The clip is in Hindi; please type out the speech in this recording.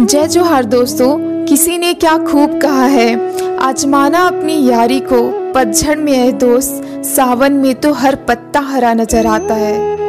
जय जोहार दोस्तों, किसी ने क्या खूब कहा है? आजमाना अपनी यारी को, पतझड़ में है दोस्त, सावन में तो हर पत्ता हरा नज़र आता है।